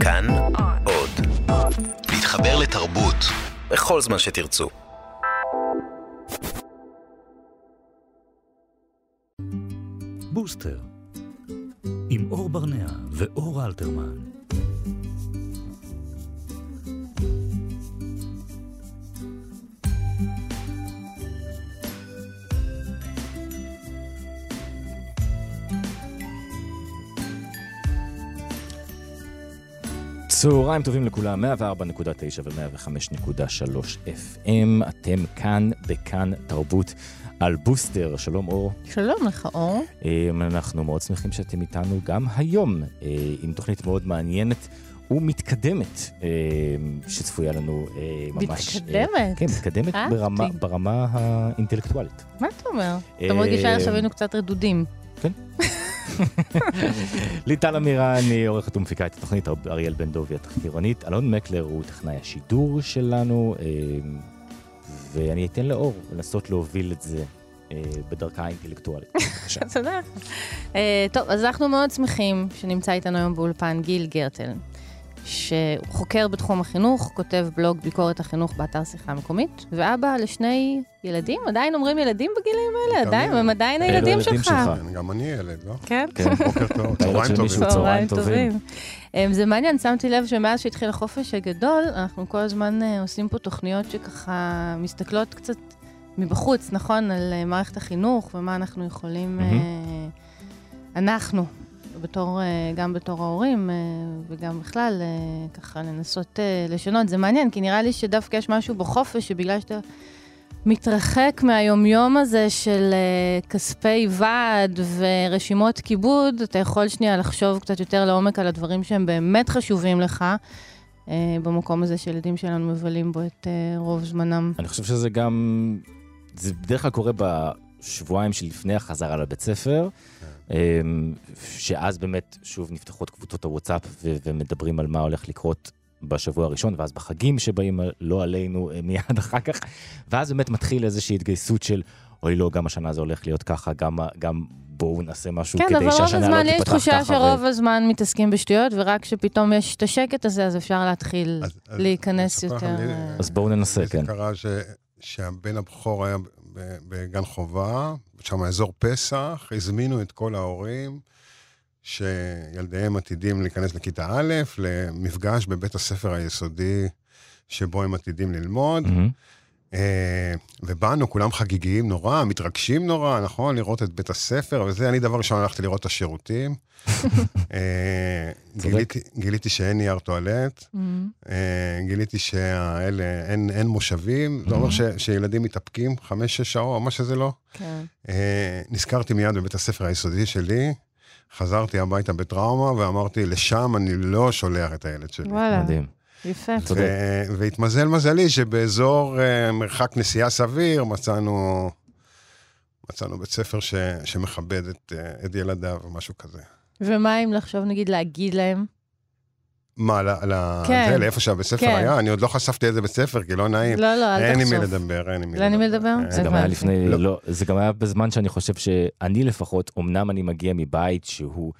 כאן עוד. להתחבר לתרבות בכל זמן שתרצו. בוסטר, עם אור ברנע ואור אלתרמן. צהריים טובים לכולם, 104.9 ו-105.3 FM, אתם כאן בכאן תרבות על בוסטר, שלום אור. שלום לך אור. אנחנו מאוד שמחים שאתם איתנו גם היום, אה, עם תוכנית מאוד מעניינת. ומתקדמת, אה, שצפויה לנו אה, ממש... מתקדמת? כן, מתקדמת ברמה, ברמה האינטלקטואלית. מה אתה אומר? אתה מרגישה עכשיו היינו קצת רדודים. כן. ליטל אמירני עורכת ומפיקה את התוכנית, אריאל בן דובי התחקירנית, אלון מקלר הוא טכנאי השידור שלנו, ואני אתן לאור לנסות להוביל את זה בדרכה האינטלקטואלית. תודה. טוב, אז אנחנו מאוד שמחים שנמצא איתנו היום באולפן גיל גרטל. שהוא חוקר בתחום החינוך, כותב בלוג ביקורת החינוך באתר שיחה מקומית, ואבא לשני ילדים, עדיין אומרים ילדים בגילים האלה? עדיין, הם עדיין הילדים שלך. כן, גם אני ילד, לא? כן. בוקר טוב, צהריים טובים. צהריים טובים. זה מעניין, שמתי לב שמאז שהתחיל החופש הגדול, אנחנו כל הזמן עושים פה תוכניות שככה מסתכלות קצת מבחוץ, נכון? על מערכת החינוך ומה אנחנו יכולים... אנחנו, בתור, גם בתור ההורים וגם בכלל, ככה לנסות לשנות. זה מעניין, כי נראה לי שדווקא יש משהו בחופש, שבגלל שאתה מתרחק מהיומיום הזה של כספי ועד ורשימות כיבוד, אתה יכול שנייה לחשוב קצת יותר לעומק על הדברים שהם באמת חשובים לך. במקום הזה שילדים שלנו מבלים בו את רוב זמנם. אני חושב שזה גם, זה בדרך כלל קורה בשבועיים שלפני החזרה לבית ספר. שאז באמת שוב נפתחות קבוצות הוואטסאפ ו- ומדברים על מה הולך לקרות בשבוע הראשון, ואז בחגים שבאים לא עלינו מיד אחר כך, ואז באמת מתחיל איזושהי התגייסות של, אוי לא, גם השנה זה הולך להיות ככה, גם, גם בואו נעשה משהו כן, כדי שהשנה לא תיפתח ככה. כן, אבל רוב הזמן יש תחושה שרוב ו... הזמן מתעסקים בשטויות, ורק כשפתאום יש את השקט הזה, אז אפשר להתחיל אז, להיכנס אז יותר. לי, אז בואו ננסה, כן. זה קרה ש... שהבן הבכור היה בגן חובה, שם אזור פסח, הזמינו את כל ההורים שילדיהם עתידים להיכנס לכיתה א', למפגש בבית הספר היסודי שבו הם עתידים ללמוד. Mm-hmm. ובאנו, כולם חגיגיים נורא, מתרגשים נורא, נכון? לראות את בית הספר וזה. אני דבר ראשון הלכתי לראות את השירותים. גיליתי, גיליתי שאין נייר טואלט, mm-hmm. גיליתי שהאלה, אין, אין מושבים, mm-hmm. זה אומר ש, שילדים מתאפקים חמש-שש שעות, מה שזה לא. כן. נזכרתי מיד בבית הספר היסודי שלי, חזרתי הביתה בטראומה ואמרתי, לשם אני לא שולח את הילד שלי. וואלה. מדהים. יפה. והתמזל מזלי שבאזור uh, מרחק נסיעה סביר מצאנו, מצאנו בית ספר ש, שמכבד את, uh, את ילדיו או משהו כזה. ומה אם לחשוב, נגיד, להגיד להם? מה, ל, כן. זה, לאיפה שהבית ספר כן. היה? אני עוד לא חשפתי איזה בית ספר, כי לא נעים. לא, לא, אל אין תחשוף. אין עם מי לדבר, אין עם מי לדבר. אין עם מי לדבר? זה גם היה לפני, לא. לא, זה גם היה בזמן שאני חושב שאני לפחות, אמנם אני מגיע מבית שהוא...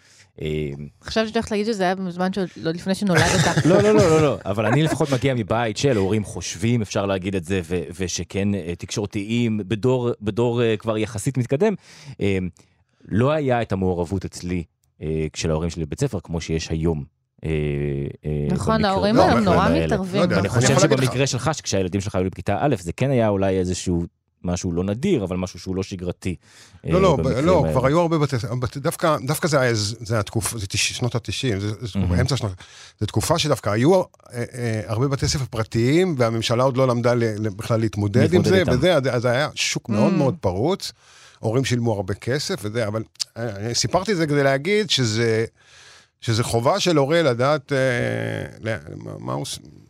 חשבתי שאתה הולך להגיד שזה היה בזמן שלא לפני שנולדת. לא, לא, לא, לא, אבל אני לפחות מגיע מבית של הורים חושבים, אפשר להגיד את זה, ושכן תקשורתיים, בדור כבר יחסית מתקדם. לא היה את המעורבות אצלי של ההורים שלי בבית ספר, כמו שיש היום. נכון, ההורים האלה נורא מתערבים. ואני חושב שבמקרה שלך, כשהילדים שלך היו בכיתה א', זה כן היה אולי איזשהו משהו לא נדיר, אבל משהו שהוא לא שגרתי. לא, לא, לא, כבר היו הרבה בתי... דווקא, דווקא זה היה, זה התקופה, זה שנות ה-90, זה אמצע שנות... זו תקופה שדווקא היו הרבה בתי ספר פרטיים, והממשלה עוד לא למדה בכלל להתמודד עם זה, וזה, אז היה שוק מאוד מאוד פרוץ. הורים שילמו הרבה כסף וזה, אבל סיפרתי את זה כדי להגיד שזה... שזה חובה של הורה לדעת אה, מה הוא,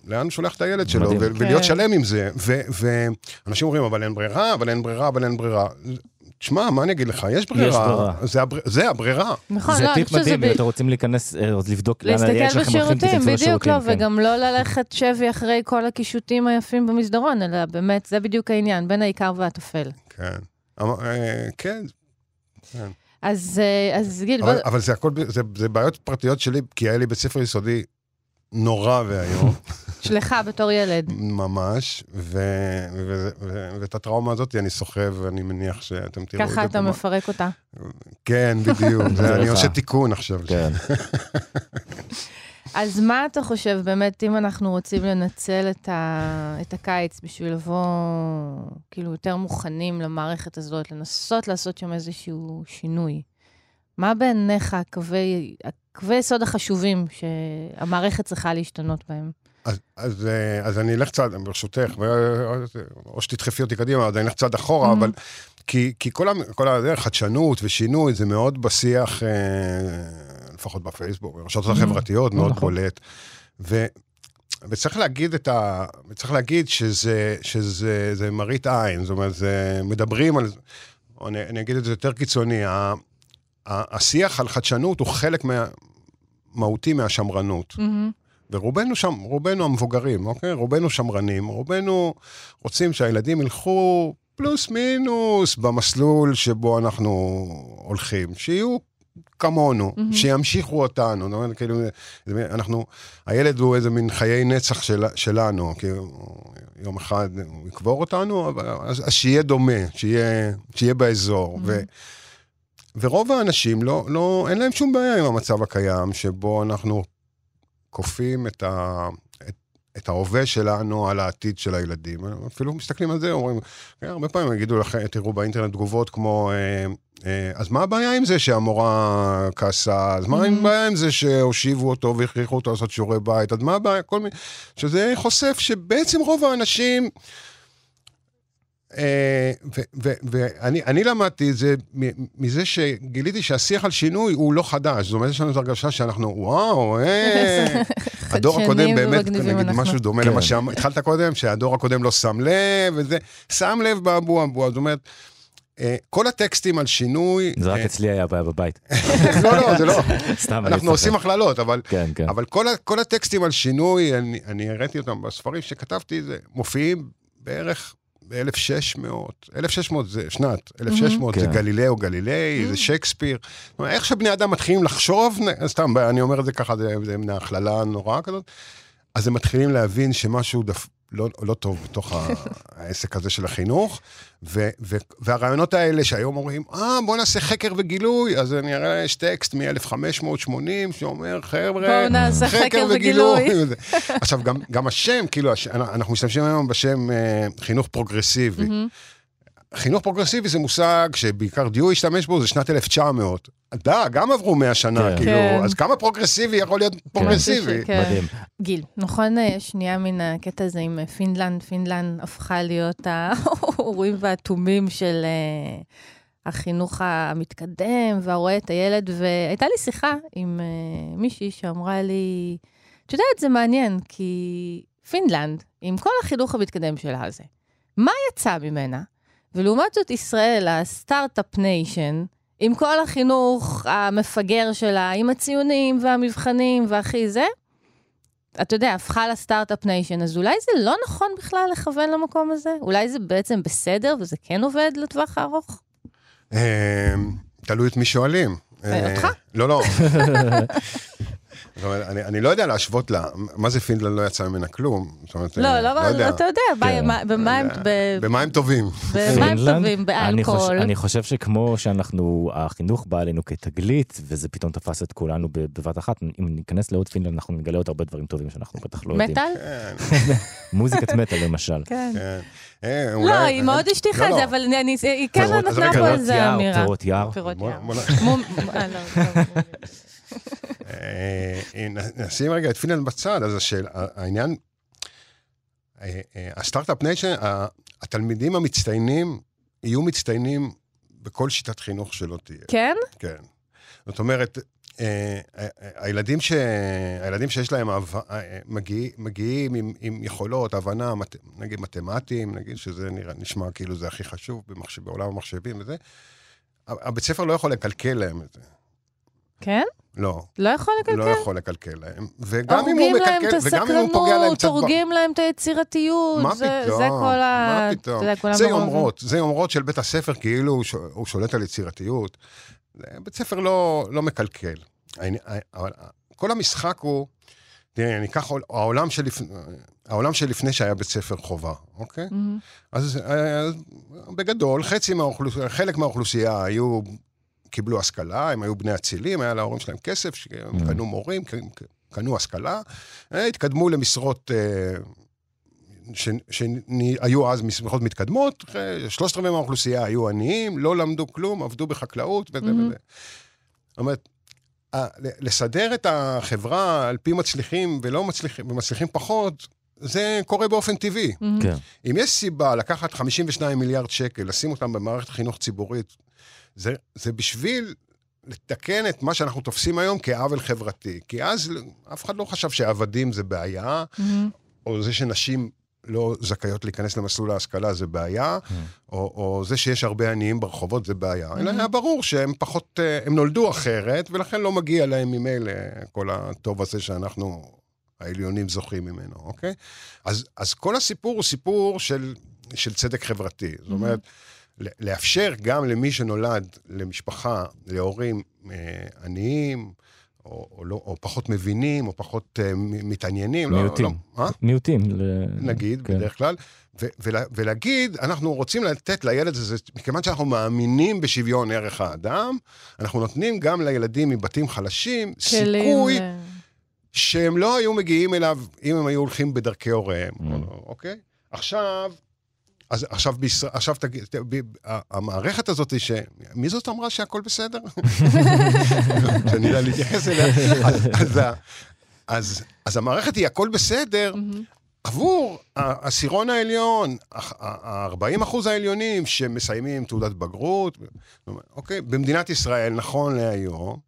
לאן הוא שולח את הילד שלו, ו- כן. ולהיות שלם עם זה. ואנשים אומרים, אבל אין ברירה, אבל אין ברירה, אבל אין ברירה. תשמע, מה אני אגיד לך? יש ברירה. יש ברירה. זה, הבר... זה הברירה. נכון, זה לא, טיפ מדהים, אם אתם רוצים להיכנס, לבדוק לאן הילד שלכם הולכים, להסתכל בשירותים, בדיוק לא, כן. וגם לא ללכת שבי אחרי כל הקישוטים היפים במסדרון, אלא באמת, זה בדיוק העניין, בין העיקר והטפל. כן. כן. אז, אז גיל... אבל, בוא... אבל זה הכל, זה, זה בעיות פרטיות שלי, כי היה לי בית ספר יסודי נורא ואיום. שלך בתור ילד. ממש, ואת הטראומה הזאת אני סוחב, ואני מניח שאתם תראו את זה. ככה אתה מפרק אותה. כן, בדיוק, אני עושה תיקון עכשיו. כן. אז מה אתה חושב, באמת, אם אנחנו רוצים לנצל את, ה... את הקיץ בשביל לבוא, כאילו, יותר מוכנים למערכת הזאת, לנסות לעשות שם איזשהו שינוי, מה בעיניך הקווי, הקווי יסוד החשובים שהמערכת צריכה להשתנות בהם? אז, אז, אה, אז אני אלך צעד, ברשותך, או שתדחפי אותי קדימה, אז אני אלך צעד אחורה, mm-hmm. אבל כי, כי כל, כל הדרך, חדשנות ושינוי, זה מאוד בשיח, אה, לפחות בפייסבוק, ברשתות mm-hmm. החברתיות, מאוד נכון. בולט. ו, וצריך להגיד את ה... צריך להגיד שזה, שזה זה מראית עין, זאת אומרת, זה, מדברים על... או אני, אני אגיד את זה יותר קיצוני, ה, ה, השיח על חדשנות הוא חלק מה, מהותי מהשמרנות. Mm-hmm. ורובנו שם, רובנו המבוגרים, אוקיי? רובנו שמרנים, רובנו רוצים שהילדים ילכו פלוס מינוס במסלול שבו אנחנו הולכים, שיהיו כמונו, mm-hmm. שימשיכו אותנו, זאת אומרת, כאילו, אנחנו, הילד הוא איזה מין חיי נצח של, שלנו, כי יום אחד הוא יקבור אותנו, אבל, אז, אז שיהיה דומה, שיהיה, שיהיה באזור. Mm-hmm. ו, ורוב האנשים, לא, לא, אין להם שום בעיה עם המצב הקיים, שבו אנחנו כופים את, ה, את, ההווה שלנו על העתיד של הילדים. אפילו מסתכלים על זה, אומרים, כן, הרבה פעמים יגידו לכם, תראו באינטרנט תגובות כמו, אה, אה, אז מה הבעיה עם זה שהמורה כעסה? אז מה mm-hmm. הבעיה עם זה שהושיבו אותו והכריחו אותו לעשות שיעורי בית? אז מה הבעיה? כל מיני... שזה חושף שבעצם רוב האנשים... אה, ואני למדתי את זה מזה שגיליתי שהשיח על שינוי הוא לא חדש. זאת אומרת, יש לנו את הרגשה שאנחנו, וואו, אה, הדור הקודם באמת, נגיד משהו דומה למה כן. שהתחלת קודם, שהדור הקודם לא שם לב, וזה, שם לב באבו אבו. זאת אומרת, אה, כל הטקסטים על שינוי... זה רק אצלי היה בעיה בבית. לא, לא, זה לא. סתם, אנחנו עושים הכללות, אבל כן, כן. כל הטקסטים על שינוי, אני הראיתי אותם בספרים שכתבתי, מופיעים בערך ב-1600, 1600 זה שנת, 1600 זה גלילאו גליליי, זה שייקספיר. איך שבני אדם מתחילים לחשוב, סתם, אני אומר את זה ככה, זה מן ההכללה הנוראה כזאת, אז הם מתחילים להבין שמשהו דפ, לא, לא טוב בתוך העסק הזה של החינוך, ו, ו, והרעיונות האלה שהיום אומרים, אה, בוא נעשה חקר וגילוי, אז אני אראה, יש טקסט מ-1580 שאומר, חבר'ה, בואו נעשה חקר, חקר וגילוי. וגילוי. עכשיו, גם, גם השם, כאילו, הש, אנחנו משתמשים היום בשם אה, חינוך פרוגרסיבי. Mm-hmm. חינוך פרוגרסיבי זה מושג שבעיקר דיואי השתמש בו, זה שנת 1900. דה, גם עברו 100 שנה, כן. כאילו, כן. אז כמה פרוגרסיבי יכול להיות כן. פרוגרסיבי? כן. מדהים. גיל, נכון אה, שנייה מן הקטע הזה עם אה, פינלנד, פינלנד הפכה להיות האורים והתומים של uh, החינוך המתקדם, והרואה את הילד, והייתה לי שיחה עם מישהי שאמרה לי, את יודעת, זה מעניין, כי פינלנד, עם כל החינוך המתקדם שלה על זה, מה יצא ממנה? ולעומת זאת ישראל, ה start-up nation, עם כל החינוך המפגר שלה, עם הציונים והמבחנים והכי זה, אתה יודע, הפכה ל start-up nation, אז אולי זה לא נכון בכלל לכוון למקום הזה? אולי זה בעצם בסדר וזה כן עובד לטווח הארוך? אמ, תלוי את מי שואלים. אותך? אה, לא, לא. זאת אומרת, אני, אני לא יודע להשוות לה, מה זה פינלנד לא יצא ממנה כלום? זאת אומרת, לא, לא, לא, יודע. אתה יודע, כן. במה הם... במה הם טובים. במה הם טובים, באלכוהול. אני חושב שכמו שאנחנו, החינוך בא עלינו כתגלית, וזה פתאום תפס את כולנו בבת אחת, אם ניכנס לעוד פינלנד, אנחנו נגלה עוד הרבה דברים טובים שאנחנו בטח לא יודעים. מטאל? כן. מוזיקת מטאל למשל. כן. כן. אה, לא, היא מאוד השטיחה את לא, זה, לא. אבל היא כן נתנה פה איזה אמירה. פירות יער. פירות יער. אה, נשים רגע את פינלנד בצד, אז השאלה, העניין, אה, אה, ה start-up nation, התלמידים המצטיינים יהיו מצטיינים בכל שיטת חינוך שלא תהיה. כן? כן. זאת אומרת, הילדים, ש... הילדים שיש להם מגיע... מגיעים עם, עם יכולות, הבנה, מת... נגיד מתמטיים, נגיד שזה נראה, נשמע כאילו זה הכי חשוב במחשב, בעולם המחשבים וזה, הבית ספר לא יכול לקלקל להם את זה. כן? לא. לא יכול לקלקל? לא יכול לקלקל להם. וגם אם הוא מקלקל, וגם אם הוא פוגע להם קצת... הורגים להם את היצירתיות. מה זה, פתאום? זה כל ה... מה פתאום? זה יומרות, זה יומרות של בית הספר, כאילו הוא, הוא שולט על יצירתיות. בית ספר לא, לא מקלקל. אבל כל המשחק הוא תראי, אני אקח העולם שלפני, העולם שלפני שהיה בית ספר חובה, אוקיי? Mm-hmm. אז אה, בגדול, חצי מהאוכלוסייה, חלק מהאוכלוסייה היו, קיבלו השכלה, הם היו בני אצילים, היה להורים שלהם כסף, שהם mm-hmm. קנו מורים, קנו השכלה, אה, התקדמו למשרות שהיו אז משרות מתקדמות, שלושת רבעי מהאוכלוסייה היו עניים, לא למדו כלום, עבדו בחקלאות וזה mm-hmm. וזה. זאת אומרת, לסדר את החברה על פי מצליחים ולא מצליחים, ומצליחים פחות, זה קורה באופן טבעי. Mm-hmm. כן. אם יש סיבה לקחת 52 מיליארד שקל, לשים אותם במערכת חינוך ציבורית, זה, זה בשביל לתקן את מה שאנחנו תופסים היום כעוול חברתי. כי אז אף אחד לא חשב שעבדים זה בעיה, mm-hmm. או זה שנשים לא זכאיות להיכנס למסלול ההשכלה זה בעיה, mm. או, או זה שיש הרבה עניים ברחובות זה בעיה, mm-hmm. אלא היה ברור שהם פחות, אה, הם נולדו אחרת, ולכן לא מגיע להם ממילא כל הטוב הזה שאנחנו העליונים זוכים ממנו, אוקיי? אז, אז כל הסיפור הוא סיפור של, של צדק חברתי. זאת אומרת, mm-hmm. לאפשר גם למי שנולד למשפחה, להורים אה, עניים, או, או, לא, או פחות מבינים, או פחות uh, מתעניינים. לא- מיעוטים. לא, לא, מיעוטים. נגיד, כן. בדרך כלל. ו- ולה- ולהגיד, אנחנו רוצים לתת לילד הזה, מכיוון שאנחנו מאמינים בשוויון ערך האדם, אנחנו נותנים גם לילדים מבתים חלשים סיכוי שהם לא היו מגיעים אליו אם הם היו הולכים בדרכי הוריהם, mm. אוקיי? עכשיו, אז עכשיו, בישראל, עכשיו תגיד, המערכת הזאת, ש... מי זאת אמרה שהכל בסדר? שאני יודע להתייחס אליה. אז, אז, אז המערכת היא הכל בסדר עבור העשירון העליון, ה-40 אחוז העליונים שמסיימים תעודת בגרות, אוקיי? במדינת ישראל, נכון להיום,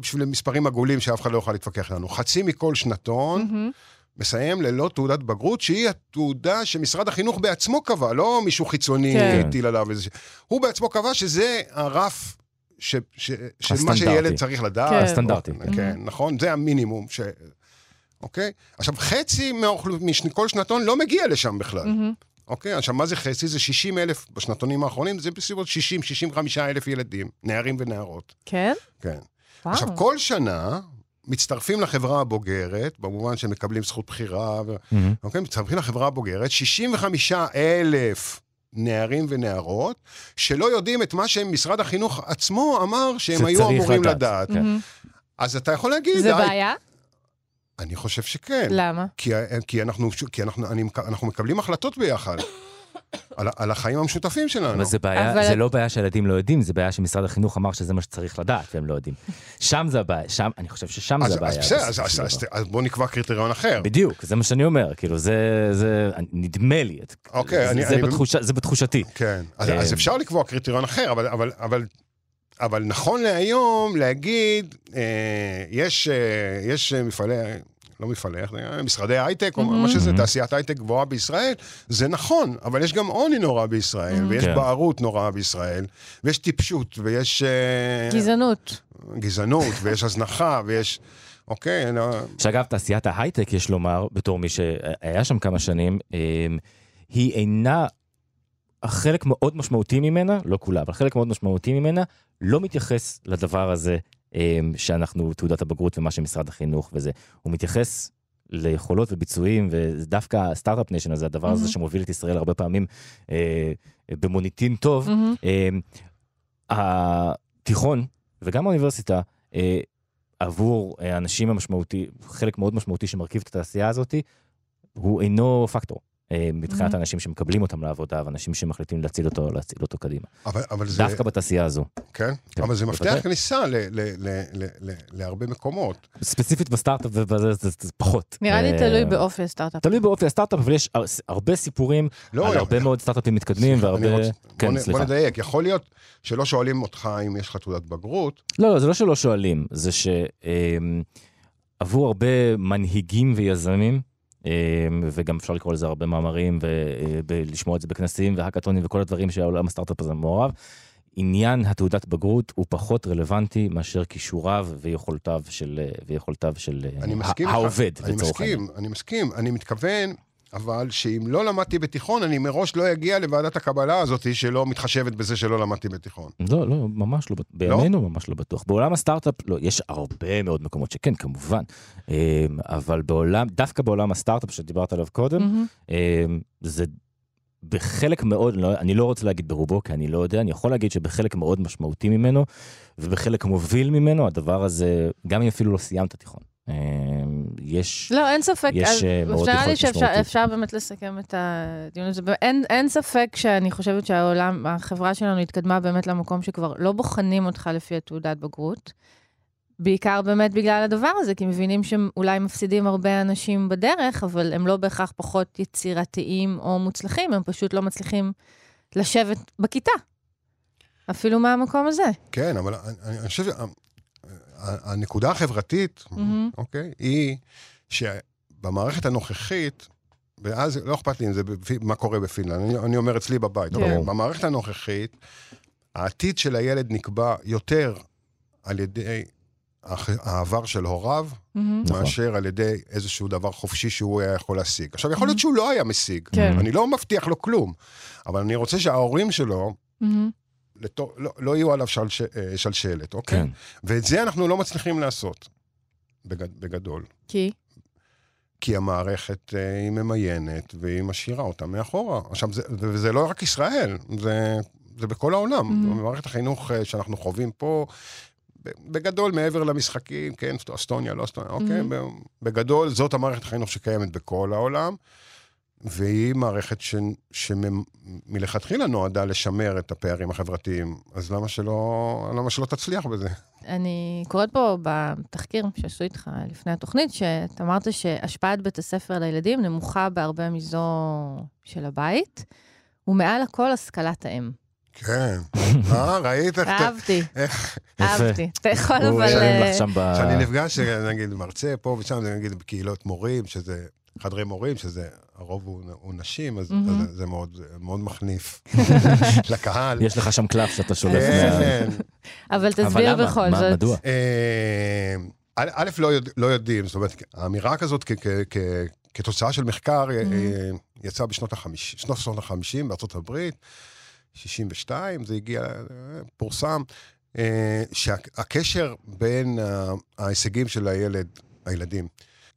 בשביל מספרים עגולים שאף אחד לא יוכל להתווכח לנו, חצי מכל שנתון, מסיים ללא תעודת בגרות, שהיא התעודה שמשרד החינוך בעצמו קבע, לא מישהו חיצוני כן. הטיל עליו איזה... הוא בעצמו קבע שזה הרף ש, ש, של מה שילד צריך לדעת. כן. הסטנדרטי. כן, כן, נכון? זה המינימום. ש... אוקיי? עכשיו, חצי מכל שנתון לא מגיע לשם בכלל. אוקיי? עכשיו, מה זה חצי? זה 60 אלף בשנתונים האחרונים, זה בסביבות 60-65 אלף ילדים, נערים ונערות. כן? כן. וואו. עכשיו, כל שנה, מצטרפים לחברה הבוגרת, במובן שהם מקבלים זכות בחירה, mm-hmm. אוקיי? מצטרפים לחברה הבוגרת, 65 אלף נערים ונערות, שלא יודעים את מה שמשרד החינוך עצמו אמר שהם היו אמורים לדעת. לדעת. כן. Mm-hmm. אז אתה יכול להגיד... זה בעיה? אני חושב שכן. למה? כי, כי, אנחנו, כי אנחנו, אני, אנחנו מקבלים החלטות ביחד. על, על החיים המשותפים שלנו. אבל זה בעיה, אבל... זה לא בעיה שהילדים לא יודעים, זה בעיה שמשרד החינוך אמר שזה מה שצריך לדעת, והם לא יודעים. שם זה הבעיה, שם, אני חושב ששם אז, זה הבעיה. אז בסדר, אז, אז, אז, אז בוא נקבע קריטריון אחר. בדיוק, זה מה שאני אומר, כאילו, זה, זה נדמה לי. אוקיי, זה, אני... זה, אני... בתחושה, זה בתחושתי. כן, אז, אז אפשר לקבוע קריטריון אחר, אבל, אבל, אבל אבל נכון להיום להגיד, אה, יש, אה, יש מפעלי, לא זה, משרדי הייטק, או מה שזה, תעשיית הייטק גבוהה בישראל, זה נכון, אבל יש גם עוני נורא בישראל, ויש כן. בערות נוראה בישראל, ויש טיפשות, ויש... אה, גזענות. גזענות, ויש הזנחה, ויש... אוקיי, לא... שאגב, תעשיית ההייטק, יש לומר, בתור מי שהיה שם כמה שנים, אה, היא אינה חלק מאוד משמעותי ממנה, לא כולה, אבל חלק מאוד משמעותי ממנה, לא מתייחס לדבר הזה אמ, שאנחנו, תעודת הבגרות ומה שמשרד החינוך וזה. הוא מתייחס ליכולות וביצועים, ודווקא ה start-up nation הזה, הדבר mm-hmm. הזה שמוביל את ישראל הרבה פעמים אה, במוניטין טוב, mm-hmm. אה, התיכון וגם האוניברסיטה, אה, עבור האנשים המשמעותי, חלק מאוד משמעותי שמרכיב את התעשייה הזאת, הוא אינו פקטור. אה, מבחינת mm-hmm. אנשים שמקבלים אותם לעבודה, ואנשים שמחליטים להציל אותו, להציל אותו קדימה. אבל, אבל זה... דווקא בתעשייה הזו. כן? כן. אבל זה מפתח כניסה להרבה מקומות. ספציפית בסטארט-אפ ובזה זה, זה פחות. נראה לי אה, תלוי באופי הסטארט-אפ. תלוי באופי הסטארט-אפ, אבל יש הרבה סיפורים לא, על הרבה מאוד סטארט-אפים מתקדמים, והרבה... רוצ... כן, בוא, סליחה. בוא נדייק, יכול להיות שלא שואלים אותך אם יש לך תעודת בגרות. לא, לא, זה לא שלא שואלים, זה שעבור הרבה מנהיגים ויזמים, אמ, וגם אפשר לקרוא לזה הרבה מאמרים ולשמוע את זה בכנסים והאקתונים וכל הדברים שהעולם הסטארט-אפ הזה מעורב. עניין התעודת בגרות הוא פחות רלוונטי מאשר כישוריו ויכולותיו של, ויכולותיו של אני מסכים העובד, לך, אני מסכים, אני מסכים. אני מתכוון אבל שאם לא למדתי בתיכון, אני מראש לא אגיע לוועדת הקבלה הזאת שלא מתחשבת בזה שלא למדתי בתיכון. לא, לא, ממש לא, בימינו לא? ממש לא בטוח. בעולם הסטארט-אפ, לא, יש הרבה מאוד מקומות שכן, כמובן, אמ, אבל בעולם, דווקא בעולם הסטארט-אפ שדיברת עליו קודם, mm-hmm. זה בחלק מאוד, לא, אני לא רוצה להגיד ברובו, כי אני לא יודע, אני יכול להגיד שבחלק מאוד משמעותי ממנו, ובחלק מוביל ממנו, הדבר הזה, גם אם אפילו לא סיימת תיכון. אמ, יש, לא, אין ספק, יש אה, מאוד יכולת משמעותית. אפשר באמת לסכם את הדיון הזה. אין, אין ספק שאני חושבת שהעולם, החברה שלנו התקדמה באמת למקום שכבר לא בוחנים אותך לפי התעודת בגרות. בעיקר באמת בגלל הדבר הזה, כי מבינים שאולי מפסידים הרבה אנשים בדרך, אבל הם לא בהכרח פחות יצירתיים או מוצלחים, הם פשוט לא מצליחים לשבת בכיתה. אפילו מהמקום הזה. כן, אבל אני, אני חושב שהנקודה החברתית, mm-hmm. אוקיי, היא שבמערכת הנוכחית, ואז לא אכפת לי אם זה, מה קורה בפינלנד, אני, אני אומר אצלי בבית, כן. אבל במערכת הנוכחית, העתיד של הילד נקבע יותר על ידי העבר של הוריו, mm-hmm. מאשר על ידי איזשהו דבר חופשי שהוא היה יכול להשיג. עכשיו, יכול להיות שהוא לא היה משיג, כן. אני לא מבטיח לו כלום, אבל אני רוצה שההורים שלו, mm-hmm. לתו, לא, לא יהיו עליו שלש, אה, שלשלת, אוקיי? כן. ואת זה אנחנו לא מצליחים לעשות, בגד, בגדול. כי? כי המערכת אה, היא ממיינת והיא משאירה אותה מאחורה. עכשיו, זה, וזה לא רק ישראל, זה, זה בכל העולם. Mm-hmm. במערכת החינוך אה, שאנחנו חווים פה, בגדול, מעבר למשחקים, כן, אסטוניה, לא אסטוניה, אוקיי? Mm-hmm. בגדול, זאת המערכת החינוך שקיימת בכל העולם, והיא מערכת ש... שמלכתחילה נועדה לשמר את הפערים החברתיים, אז למה שלא, למה שלא תצליח בזה? אני קוראת פה בתחקיר שעשו איתך לפני התוכנית, שאתה אמרת שהשפעת בית הספר על הילדים נמוכה בהרבה מזו של הבית, ומעל הכל השכלת האם. כן. אה, ראית איך... אהבתי. אהבתי. אתה יכול אבל... כשאני אה, נפגש, נגיד, מרצה פה ושם, נגיד, בקהילות מורים, שזה חדרי מורים, שזה, הרוב הוא נשים, אז זה מאוד מחניף לקהל. יש לך שם קלף שאתה שולף כן. אבל תסביר בכל זאת. מדוע? אה, א', לא, לא יודעים, זאת אומרת, האמירה כזאת כתוצאה של מחקר אה, יצאה בשנות ה-50 בארצות הברית. 62, זה הגיע, פורסם, אה, שהקשר בין ההישגים של הילד, הילדים,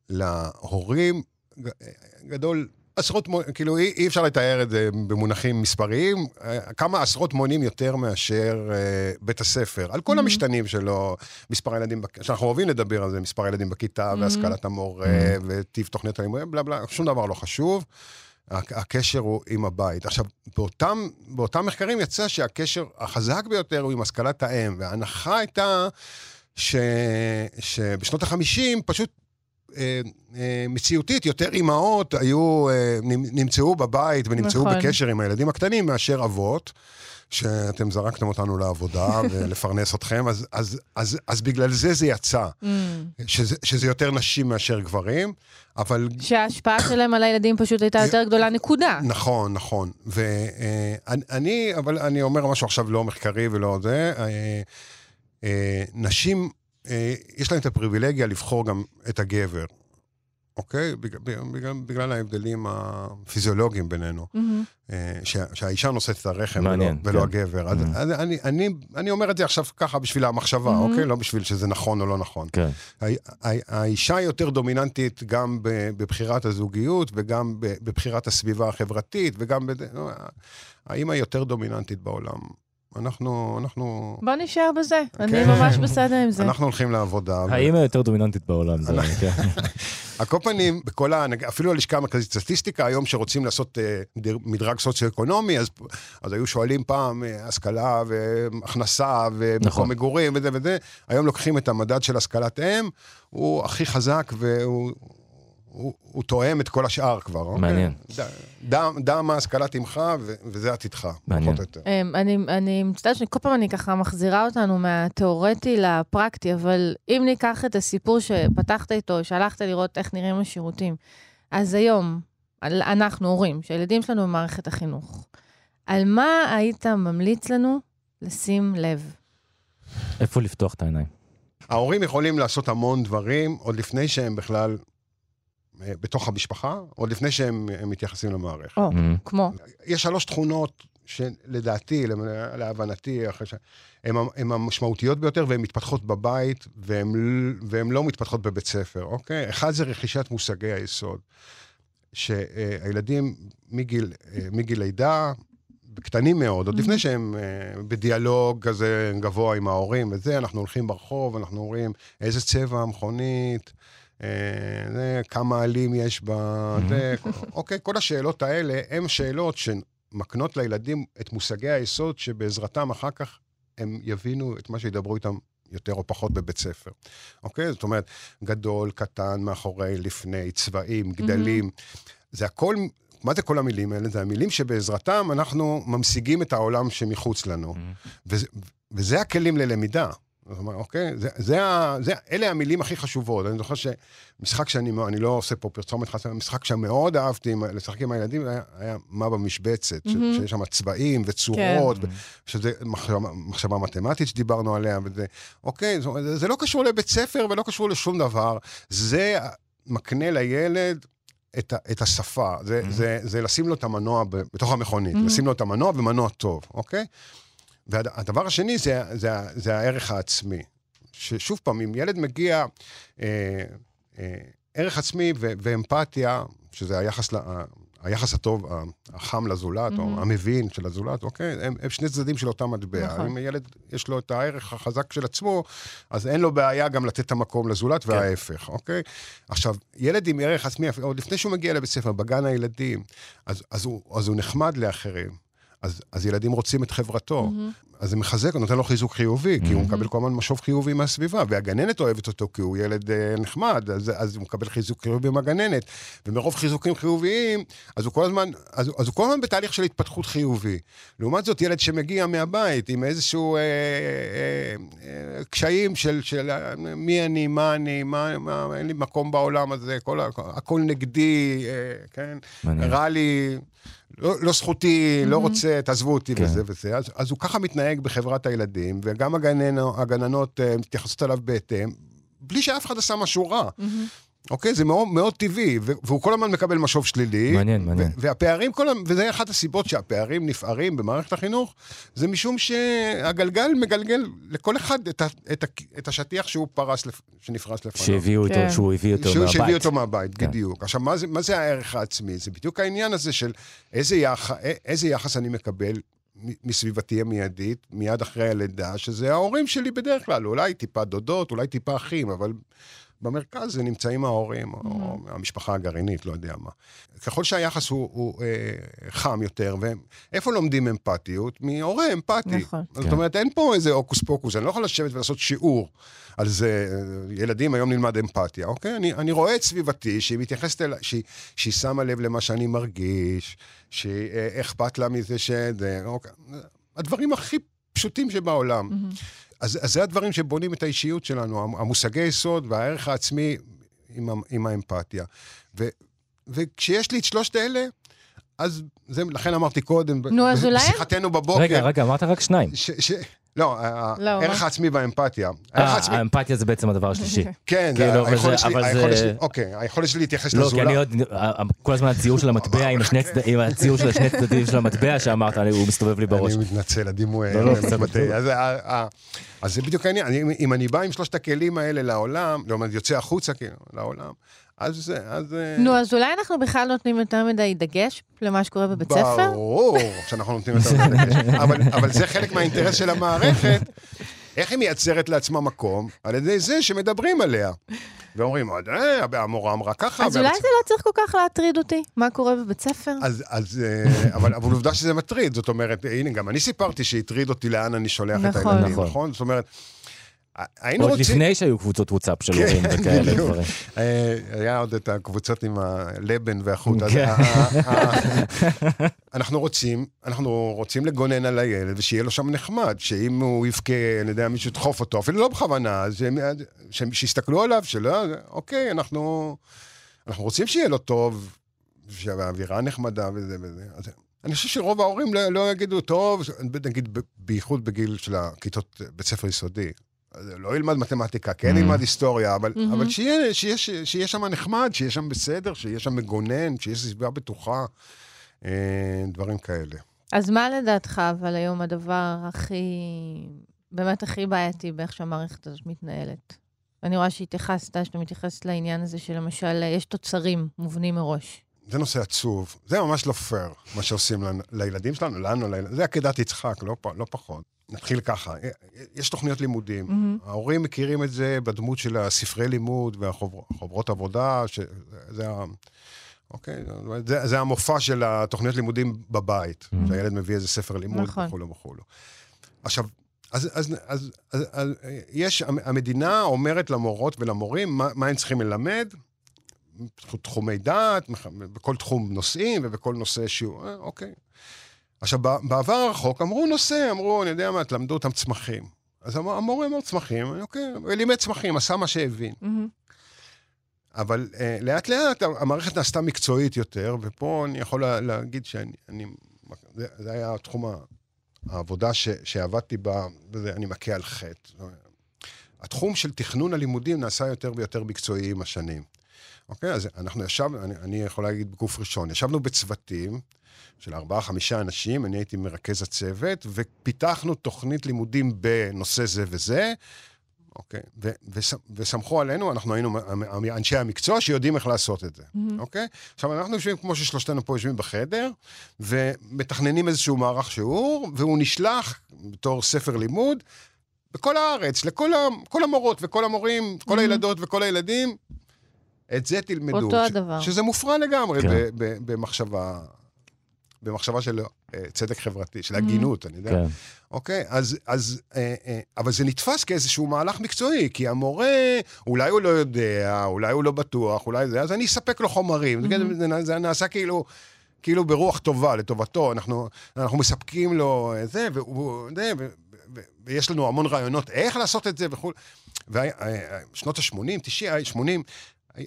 להורים, גדול עשרות, כאילו אי, אי אפשר לתאר את זה במונחים מספריים, כמה עשרות מונים יותר מאשר uh, בית הספר, על כל mm-hmm. המשתנים שלו, מספר הילדים, שאנחנו אוהבים לדבר על זה, מספר הילדים בכיתה, mm-hmm. והשכלת המורה, mm-hmm. וטיב תוכניות הלימודים, בלה בלה, שום דבר לא חשוב. הקשר הוא עם הבית. עכשיו, באותם, באותם מחקרים יצא שהקשר החזק ביותר הוא עם השכלת האם, וההנחה הייתה ש, שבשנות ה-50 פשוט אה, אה, מציאותית, יותר אימהות היו, אה, נמצאו בבית ונמצאו נכון. בקשר עם הילדים הקטנים מאשר אבות. שאתם זרקתם אותנו לעבודה ולפרנס אתכם, אז, אז, אז, אז בגלל זה זה יצא, mm. שזה, שזה יותר נשים מאשר גברים, אבל... שההשפעה שלהם על הילדים פשוט הייתה יותר גדולה, נקודה. נכון, נכון. ואני, אבל אני אומר משהו עכשיו לא מחקרי ולא זה, נשים, יש להם את הפריבילגיה לבחור גם את הגבר. אוקיי? בגלל, בגלל ההבדלים הפיזיולוגיים בינינו. Mm-hmm. שה, שהאישה נוסעת את הרחם מעניין, ולא, ולא כן. הגבר. Mm-hmm. אז אני, אני, אני אומר את זה עכשיו ככה בשביל המחשבה, mm-hmm. אוקיי? לא בשביל שזה נכון או לא נכון. כן. האישה יותר דומיננטית גם בבחירת הזוגיות וגם בבחירת הסביבה החברתית וגם... בד... האימא יותר דומיננטית בעולם. אנחנו, אנחנו... בוא נשאר בזה, אני כן. ממש בסדר עם זה. אנחנו הולכים לעבודה. האמא יותר דומיננטית בעולם, זה כן. על כל פנים, בכל ה... אפילו הלשכה המרכזית סטטיסטיקה, היום שרוצים לעשות uh, מדרג סוציו-אקונומי, אז, אז היו שואלים פעם uh, השכלה והכנסה ומקום נכון. מגורים וזה וזה, היום לוקחים את המדד של השכלת אם, הוא הכי חזק והוא... הוא, הוא תואם את כל השאר כבר. אוקיי? מעניין. דע, דע מה השכלת עמך, וזה עתידך, מעניין. אמ, אני, אני מצטערת שכל פעם אני ככה מחזירה אותנו מהתיאורטי לפרקטי, אבל אם ניקח את הסיפור שפתחת איתו, שהלכת לראות איך נראים השירותים, אז היום, אנחנו הורים, שהילדים שלנו במערכת החינוך, על מה היית ממליץ לנו לשים לב? איפה לפתוח את העיניים? ההורים יכולים לעשות המון דברים עוד לפני שהם בכלל בתוך המשפחה, עוד לפני שהם מתייחסים למערכת. או, mm-hmm. כמו? יש שלוש תכונות שלדעתי, להבנתי, הן המשמעותיות ביותר והן מתפתחות בבית והן לא מתפתחות בבית ספר, אוקיי? אחד זה רכישת מושגי היסוד. שהילדים מגיל, מגיל לידה, קטנים מאוד, עוד לפני שהם בדיאלוג כזה גבוה עם ההורים וזה, אנחנו הולכים ברחוב, אנחנו אומרים איזה צבע המכונית, זה, כמה עלים יש בה, זה, אוקיי, כל השאלות האלה הן שאלות שמקנות לילדים את מושגי היסוד שבעזרתם אחר כך הם יבינו את מה שידברו איתם יותר או פחות בבית ספר. אוקיי? זאת אומרת, גדול, קטן, מאחורי, לפני, צבעים, גדלים. Mm-hmm. זה הכל, מה זה כל המילים האלה? זה המילים שבעזרתם אנחנו ממשיגים את העולם שמחוץ לנו. Mm-hmm. וזה, וזה הכלים ללמידה. אוקיי? זה, זה, זה, אלה המילים הכי חשובות. אני זוכר שמשחק שאני, אני לא עושה פה פרסומת חסרה, משחק שמאוד אהבתי לשחק עם הילדים, היה, היה מה במשבצת, mm-hmm. שיש שם צבעים וצורות, כן. שזה מחשבה, מחשבה מתמטית שדיברנו עליה, וזה, אוקיי, זה, זה לא קשור לבית ספר ולא קשור לשום דבר, זה מקנה לילד את, את השפה, זה, mm-hmm. זה, זה לשים לו את המנוע בתוך המכונית, mm-hmm. לשים לו את המנוע ומנוע טוב, אוקיי? והדבר השני זה, זה, זה הערך העצמי. ששוב פעם, אם ילד מגיע, אה, אה, ערך עצמי ו- ואמפתיה, שזה היחס, לה, היחס הטוב, החם לזולת, mm-hmm. או המבין של הזולת, אוקיי? הם, הם שני צדדים של אותה מטבע. נכון. אם הילד יש לו את הערך החזק של עצמו, אז אין לו בעיה גם לתת את המקום לזולת, כן. וההפך, אוקיי? עכשיו, ילד עם ערך עצמי, עוד לפני שהוא מגיע לבית ספר, בגן הילדים, אז, אז, הוא, אז הוא נחמד לאחרים. אז, אז ילדים רוצים את חברתו. Mm-hmm. אז זה מחזק, נותן לו חיזוק חיובי, mm-hmm. כי הוא מקבל כל הזמן משוב חיובי מהסביבה, והגננת אוהבת אותו כי הוא ילד אה, נחמד, אז, אז הוא מקבל חיזוק חיובי מהגננת. ומרוב חיזוקים חיוביים, אז הוא כל הזמן, אז, אז הוא כל הזמן בתהליך של התפתחות חיובי. לעומת זאת, ילד שמגיע מהבית עם איזשהו אה, אה, אה, קשיים של, של אה, מי אני, מה אני, מה, מה, אין לי מקום בעולם הזה, כל, הכל נגדי, אה, כן? רע לי... לא, לא זכותי, mm-hmm. לא רוצה, תעזבו אותי כן. וזה וזה. אז, אז הוא ככה מתנהג בחברת הילדים, וגם הגננו, הגננות uh, מתייחסות אליו בהתאם, בלי שאף אחד עשה משהו רע. Mm-hmm. אוקיי? זה מאוד, מאוד טבעי, והוא כל הזמן מקבל משוב שלילי. מעניין, מעניין. והפערים כל הזמן, וזה אחת הסיבות שהפערים נפערים במערכת החינוך, זה משום שהגלגל מגלגל לכל אחד את, ה, את, ה, את השטיח שהוא פרס, לפ, שנפרס לפניו. שהביאו אותו, כן. שהוא הביא אותו שהוא, מהבית. שהביא אותו מהבית, כן. בדיוק. עכשיו, מה זה, מה זה הערך העצמי? זה בדיוק העניין הזה של איזה, יח, איזה יחס אני מקבל מסביבתי המיידית, מיד אחרי הלידה, שזה ההורים שלי בדרך כלל, אולי טיפה דודות, אולי טיפה אחים, אבל במרכז זה נמצאים ההורים, mm-hmm. או המשפחה הגרעינית, לא יודע מה. ככל שהיחס הוא, הוא אה, חם יותר, ואיפה לומדים אמפתיות? מהורה אמפתי. נכון. זאת כן. אומרת, אין פה איזה הוקוס פוקוס, אני לא יכול לשבת ולעשות שיעור על זה, ילדים, היום נלמד אמפתיה, אוקיי? אני, אני רואה את סביבתי, שהיא מתייחסת אל... שהיא, שהיא שמה לב למה שאני מרגיש, שאכפת לה מזה ש... אוקיי. הדברים הכי פשוטים שבעולם. Mm-hmm. אז, אז זה הדברים שבונים את האישיות שלנו, המושגי יסוד והערך העצמי עם, עם האמפתיה. ו, וכשיש לי את שלושת אלה, אז זה, לכן אמרתי קודם, נו, אז אולי... בשיחתנו בבוקר... רגע, רגע, אמרת רק שניים. ש, ש, לא, לא הערך העצמי והאמפתיה. אה, האמפתיה זה בעצם הדבר השלישי. כן, כאילו, היכולת שלי, אוקיי, היכולת שלי להתייחס לזולת. לא, כי אני עוד, כל הזמן הציור של המטבע עם הציור של השני צדדים של המטבע שאמרת, הוא מסתובב לי בראש. אני מתנצל, הדימוי לא, לא, אז זה בדיוק העניין, אם אני בא עם שלושת הכלים האלה לעולם, זאת אומרת, יוצא החוצה כאילו, לעולם, אז... אז אה, נו, אז אולי אנחנו בכלל נותנים יותר מדי דגש למה שקורה בבית ספר? ברור שאנחנו נותנים יותר מדי דגש. אבל, אבל זה חלק מהאינטרס של המערכת, איך היא מייצרת לעצמה מקום? על ידי זה שמדברים עליה. ואומרים, אה, המורה אמרה ככה. אז אולי זה לא צריך כל כך להטריד אותי, מה קורה בבית ספר? אז, אז אה, אבל, אבל עובדה שזה מטריד, זאת אומרת, הנה, גם אני סיפרתי שהטריד אותי לאן אני שולח נכון. את הילדים, נכון? נכון? זאת אומרת... היינו רוצים... עוד לפני שהיו קבוצות וואטסאפ של כן, הורים וכאלה דברים. אה, היה עוד את הקבוצות עם הלבן והחוט. כן. אנחנו רוצים, אנחנו רוצים לגונן על הילד ושיהיה לו שם נחמד, שאם הוא יבכה, אני יודע, מישהו ידחוף אותו, אפילו לא בכוונה, שיסתכלו עליו, שלא, אוקיי, אנחנו, אנחנו רוצים שיהיה לו טוב, שהאווירה נחמדה וזה וזה. אני חושב שרוב ההורים לא, לא יגידו, טוב, נגיד, בייחוד בגיל של הכיתות בית ספר יסודי. לא ילמד מתמטיקה, כן mm-hmm. ילמד היסטוריה, אבל, mm-hmm. אבל שיהיה, שיהיה, שיהיה, שיהיה שם נחמד, שיהיה שם בסדר, שיהיה שם מגונן, שיהיה סביבה בטוחה, אה, דברים כאלה. אז מה לדעתך, אבל היום הדבר הכי, באמת הכי בעייתי באיך שהמערכת הזאת מתנהלת? אני רואה שהתייחסת, שאתה מתייחס לעניין הזה שלמשל יש תוצרים מובנים מראש. זה נושא עצוב, זה ממש לא פייר, מה שעושים לילדים שלנו, לנו, לילדים, זה עקדת יצחק, לא, לא פחות. נתחיל ככה, יש תוכניות לימודים, mm-hmm. ההורים מכירים את זה בדמות של הספרי לימוד והחוברות עבודה, שזה ה... אוקיי, זה, זה המופע של התוכניות לימודים בבית, mm-hmm. שהילד מביא איזה ספר לימוד נכון. וכולו וכולו. עכשיו, אז, אז, אז, אז, אז יש, המדינה אומרת למורות ולמורים מה, מה הם צריכים ללמד, תחומי דעת, בכל תחום נושאים ובכל נושא שהוא, אה, אוקיי. עכשיו, בעבר הרחוק אמרו נושא, אמרו, אני יודע מה, תלמדו אותם צמחים. אז המורה אמר צמחים, אוקיי, ולימד צמחים, עשה מה שהבין. Mm-hmm. אבל אה, לאט לאט המערכת נעשתה מקצועית יותר, ופה אני יכול לה, להגיד שאני, אני, זה, זה היה תחום העבודה ש, שעבדתי בה, ואני מכה על חטא. התחום של תכנון הלימודים נעשה יותר ויותר מקצועי עם השנים. אוקיי, אז אנחנו ישבנו, אני, אני יכול להגיד בגוף ראשון, ישבנו בצוותים של ארבעה-חמישה אנשים, אני הייתי מרכז הצוות, ופיתחנו תוכנית לימודים בנושא זה וזה, אוקיי? ו- ו- וסמכו עלינו, אנחנו היינו אנשי המקצוע שיודעים איך לעשות את זה, mm-hmm. אוקיי? עכשיו, אנחנו יושבים, כמו ששלושתנו פה יושבים בחדר, ומתכננים איזשהו מערך שיעור, והוא נשלח בתור ספר לימוד בכל הארץ, לכל המורות וכל המורים, כל mm-hmm. הילדות וכל הילדים, את זה תלמדו. אותו ש- הדבר. שזה מופרע לגמרי כן. במחשבה במחשבה של אה, צדק חברתי, של mm-hmm. הגינות, אני יודע. כן. אוקיי? אז, אז, אה, אה, אבל זה נתפס כאיזשהו מהלך מקצועי, כי המורה, אולי הוא לא יודע, אולי הוא לא בטוח, אולי זה, אז אני אספק לו חומרים. Mm-hmm. זה, זה נעשה כאילו... כאילו ברוח טובה, לטובתו, אנחנו, אנחנו מספקים לו זה, והוא, זה, ו, ו, ויש לנו המון רעיונות איך לעשות את זה וכו'. ושנות ה-80, 90, 80,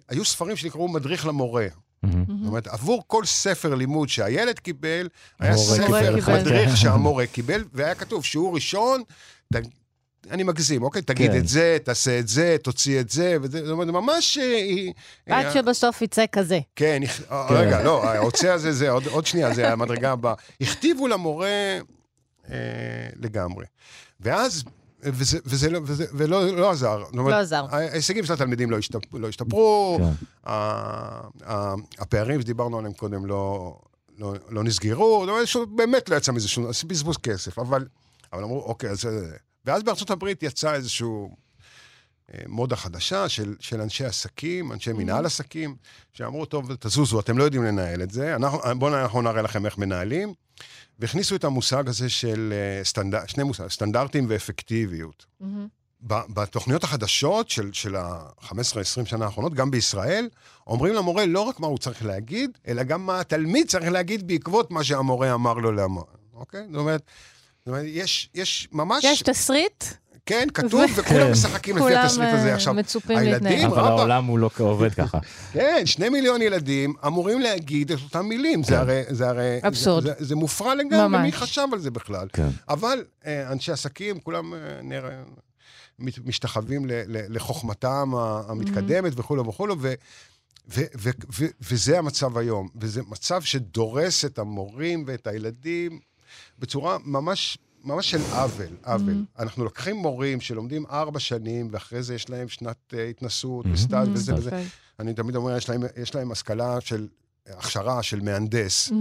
היו ספרים שנקראו מדריך למורה. זאת אומרת, עבור כל ספר לימוד שהילד קיבל, היה ספר מדריך שהמורה קיבל, והיה כתוב, שיעור ראשון, אני מגזים, אוקיי? תגיד כן. את זה, תעשה את זה, תוציא את זה, וזה, זאת אומרת, ממש... אה, עד שבסוף יצא כזה. כן, אה, כן. רגע, לא, ההוצא הזה, זה עוד שנייה, זה המדרגה הבאה. הכתיבו למורה אה, לגמרי. ואז וזה, וזה לא, וזה, ולא לא עזר. לא עזר. ההישגים של התלמידים לא, השתפ, לא השתפרו, כן. הפערים שדיברנו עליהם קודם לא, לא, לא נסגרו, באמת לא יצא מזה שום, בזבוז כסף, אבל, אבל אמרו, אוקיי, אז... ואז בארצות הברית יצא איזשהו אה, מודה חדשה של, של אנשי עסקים, אנשי מנהל עסקים, שאמרו, טוב, תזוזו, אתם לא יודעים לנהל את זה, בואו אנחנו נראה לכם איך מנהלים. והכניסו את המושג הזה של אה, סטנד... שני מושגים, סטנדרטים ואפקטיביות. Mm-hmm. בתוכניות החדשות של, של ה-15-20 שנה האחרונות, גם בישראל, אומרים למורה לא רק מה הוא צריך להגיד, אלא גם מה התלמיד צריך להגיד בעקבות מה שהמורה אמר לו לאמור. אוקיי? זאת אומרת, זאת אומרת יש, יש ממש... יש תסריט? כן, כתוב, וכולם משחקים לפי התסריט הזה. אה, עכשיו, הילדים, אבל העולם הוא לא עובד ככה. כן, שני מיליון ילדים אמורים להגיד את אותם מילים. זה כן. הרי... אבסורד. זה מופרע לגמרי, מי חשב על זה בכלל? כן. אבל אה, אנשי עסקים, כולם אה, משתחווים לחוכמתם המתקדמת וכולו וכולו, וזה המצב היום. וזה מצב שדורס את המורים ואת הילדים בצורה ממש... ממש של עוול, עוול. Mm-hmm. אנחנו לוקחים מורים שלומדים ארבע שנים, ואחרי זה יש להם שנת uh, התנסות mm-hmm. וסטאז' וזה וזה. אני תמיד אומר, יש להם, יש להם השכלה של, הכשרה של מהנדס. Mm-hmm.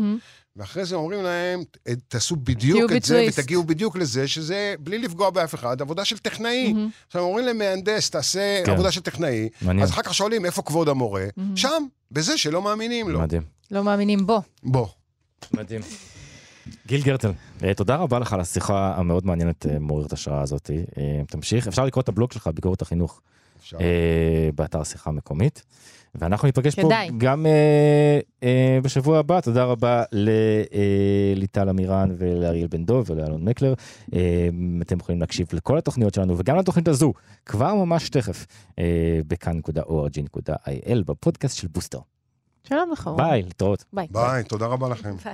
ואחרי זה אומרים להם, תעשו בדיוק את זה, ותגיעו בדיוק לזה, שזה, בלי לפגוע באף אחד, עבודה של טכנאי. Mm-hmm. עכשיו, אומרים למהנדס, תעשה כן. עבודה של טכנאי, מעניין. אז אחר כך שואלים, איפה כבוד המורה? Mm-hmm. שם, בזה שלא מאמינים לו. מדהים. לא מאמינים בו. בו. מדהים. גיל גרטל, אה, תודה רבה לך על השיחה המאוד מעניינת, אה, מעוררת השראה הזאת. אה, תמשיך, אפשר לקרוא את הבלוג שלך, ביקורת החינוך. באתר שיחה המקומית. ואנחנו ניפגש פה גם בשבוע הבא. תודה רבה לליטל אמירן ולאריאל בן דוב ולאלון מקלר. אתם יכולים להקשיב לכל התוכניות שלנו וגם לתוכנית הזו, כבר ממש תכף, בכאן.org.il בפודקאסט של בוסטר. שלום לך. ביי, להתראות. ביי. ביי, תודה רבה לכם. ביי.